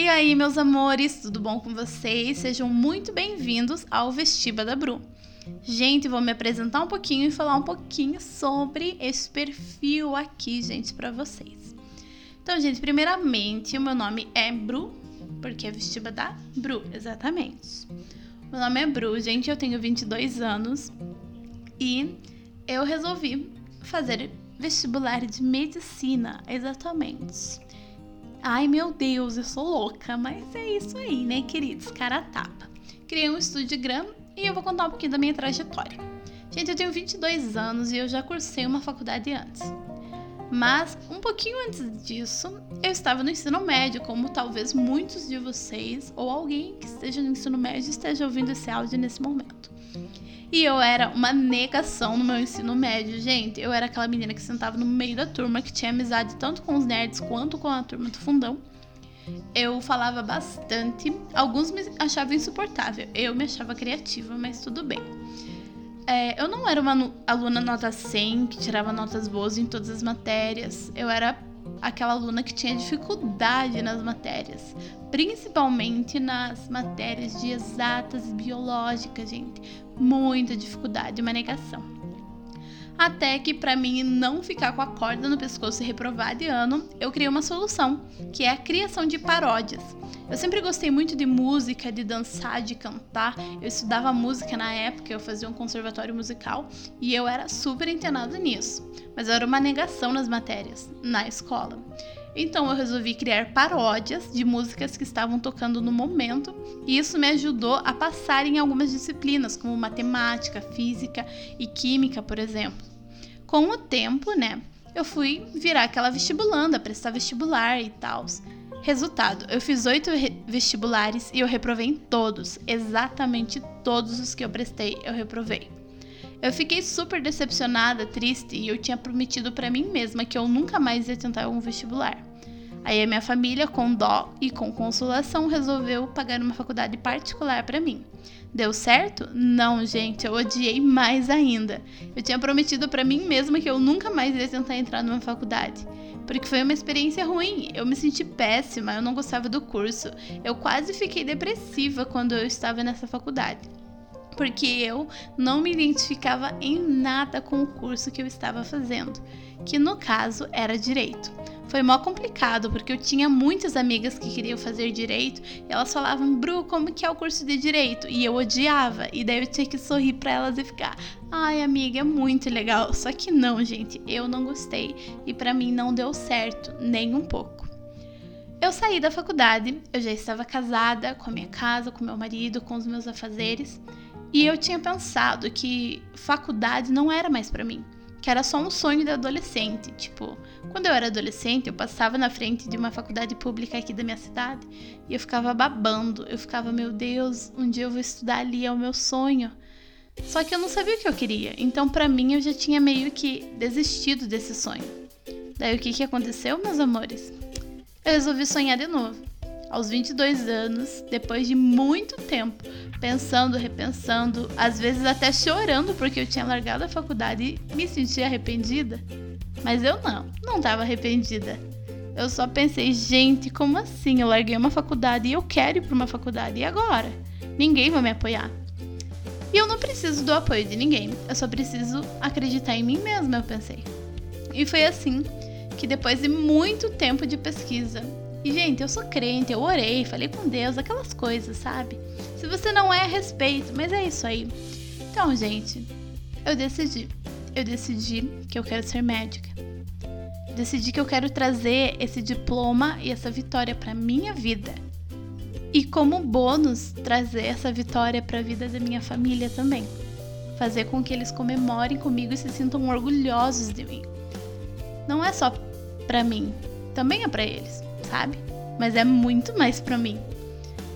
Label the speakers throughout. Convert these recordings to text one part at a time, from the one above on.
Speaker 1: E aí, meus amores, tudo bom com vocês? Sejam muito bem-vindos ao Vestiba da Bru. Gente, vou me apresentar um pouquinho e falar um pouquinho sobre esse perfil aqui, gente, para vocês. Então, gente, primeiramente, o meu nome é Bru, porque é Vestiba da Bru, exatamente. Meu nome é Bru, gente, eu tenho 22 anos e eu resolvi fazer vestibular de medicina, exatamente. Ai meu Deus, eu sou louca, mas é isso aí, né, queridos? Cara tapa. Criei um estúdio de grama e eu vou contar um pouquinho da minha trajetória. Gente, eu tenho 22 anos e eu já cursei uma faculdade antes. Mas um pouquinho antes disso, eu estava no ensino médio, como talvez muitos de vocês ou alguém que esteja no ensino médio esteja ouvindo esse áudio nesse momento. E eu era uma negação no meu ensino médio, gente. Eu era aquela menina que sentava no meio da turma, que tinha amizade tanto com os nerds quanto com a turma do fundão. Eu falava bastante, alguns me achavam insuportável. Eu me achava criativa, mas tudo bem. É, eu não era uma aluna nota 100, que tirava notas boas em todas as matérias. Eu era aquela aluna que tinha dificuldade nas matérias, principalmente nas matérias de exatas e biológicas, gente. Muita dificuldade, uma negação. Até que, para mim não ficar com a corda no pescoço e reprovar de ano, eu criei uma solução, que é a criação de paródias. Eu sempre gostei muito de música, de dançar, de cantar. Eu estudava música na época, eu fazia um conservatório musical e eu era super antenado nisso. Mas eu era uma negação nas matérias, na escola. Então eu resolvi criar paródias de músicas que estavam tocando no momento, e isso me ajudou a passar em algumas disciplinas, como matemática, física e química, por exemplo. Com o tempo, né, eu fui virar aquela vestibulanda, prestar vestibular e tal. Resultado, eu fiz oito vestibulares e eu reprovei em todos, exatamente todos os que eu prestei, eu reprovei. Eu fiquei super decepcionada, triste e eu tinha prometido para mim mesma que eu nunca mais ia tentar um vestibular. Aí a minha família, com dó e com consolação, resolveu pagar uma faculdade particular para mim. Deu certo? Não, gente, eu odiei mais ainda. Eu tinha prometido para mim mesma que eu nunca mais ia tentar entrar numa faculdade. Porque foi uma experiência ruim, eu me senti péssima, eu não gostava do curso. Eu quase fiquei depressiva quando eu estava nessa faculdade porque eu não me identificava em nada com o curso que eu estava fazendo, que no caso era direito. Foi mó complicado, porque eu tinha muitas amigas que queriam fazer direito e elas falavam, Bru, como que é o curso de direito? E eu odiava, e daí eu tinha que sorrir para elas e ficar, ai amiga, é muito legal. Só que não, gente, eu não gostei e para mim não deu certo, nem um pouco. Eu saí da faculdade, eu já estava casada com a minha casa, com meu marido, com os meus afazeres. E eu tinha pensado que faculdade não era mais para mim, que era só um sonho de adolescente. Tipo, quando eu era adolescente, eu passava na frente de uma faculdade pública aqui da minha cidade e eu ficava babando. Eu ficava, meu Deus, um dia eu vou estudar ali, é o meu sonho. Só que eu não sabia o que eu queria, então para mim eu já tinha meio que desistido desse sonho. Daí o que, que aconteceu, meus amores? Eu resolvi sonhar de novo aos 22 anos, depois de muito tempo, pensando, repensando, às vezes até chorando porque eu tinha largado a faculdade e me sentia arrependida. Mas eu não, não estava arrependida. Eu só pensei, gente, como assim? Eu larguei uma faculdade e eu quero ir para uma faculdade, e agora? Ninguém vai me apoiar. E eu não preciso do apoio de ninguém, eu só preciso acreditar em mim mesma, eu pensei. E foi assim que depois de muito tempo de pesquisa, e, gente, eu sou crente, eu orei, falei com Deus, aquelas coisas, sabe? Se você não é, respeito, mas é isso aí. Então, gente, eu decidi. Eu decidi que eu quero ser médica. Decidi que eu quero trazer esse diploma e essa vitória para minha vida. E como bônus, trazer essa vitória para a vida da minha família também. Fazer com que eles comemorem comigo e se sintam orgulhosos de mim. Não é só para mim, também é para eles sabe? Mas é muito mais pra mim.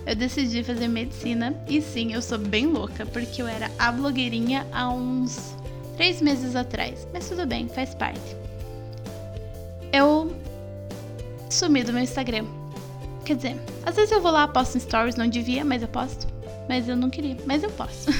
Speaker 1: Eu decidi fazer medicina e sim, eu sou bem louca, porque eu era a blogueirinha há uns três meses atrás. Mas tudo bem, faz parte. Eu sumi do meu Instagram. Quer dizer, às vezes eu vou lá, posto stories, não devia, mas eu posto. Mas eu não queria, mas eu posso.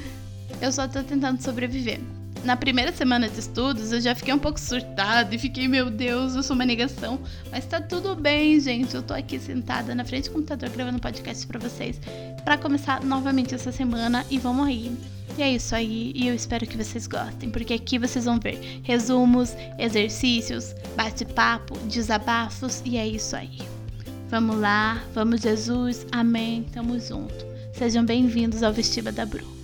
Speaker 1: eu só tô tentando sobreviver. Na primeira semana de estudos eu já fiquei um pouco surtada e fiquei, meu Deus, eu sou uma negação. Mas tá tudo bem, gente. Eu tô aqui sentada na frente do computador gravando podcast para vocês para começar novamente essa semana e vamos aí. E é isso aí, e eu espero que vocês gostem, porque aqui vocês vão ver resumos, exercícios, bate-papo, desabafos e é isso aí. Vamos lá, vamos Jesus, amém, tamo junto. Sejam bem-vindos ao Vestiba da Bru.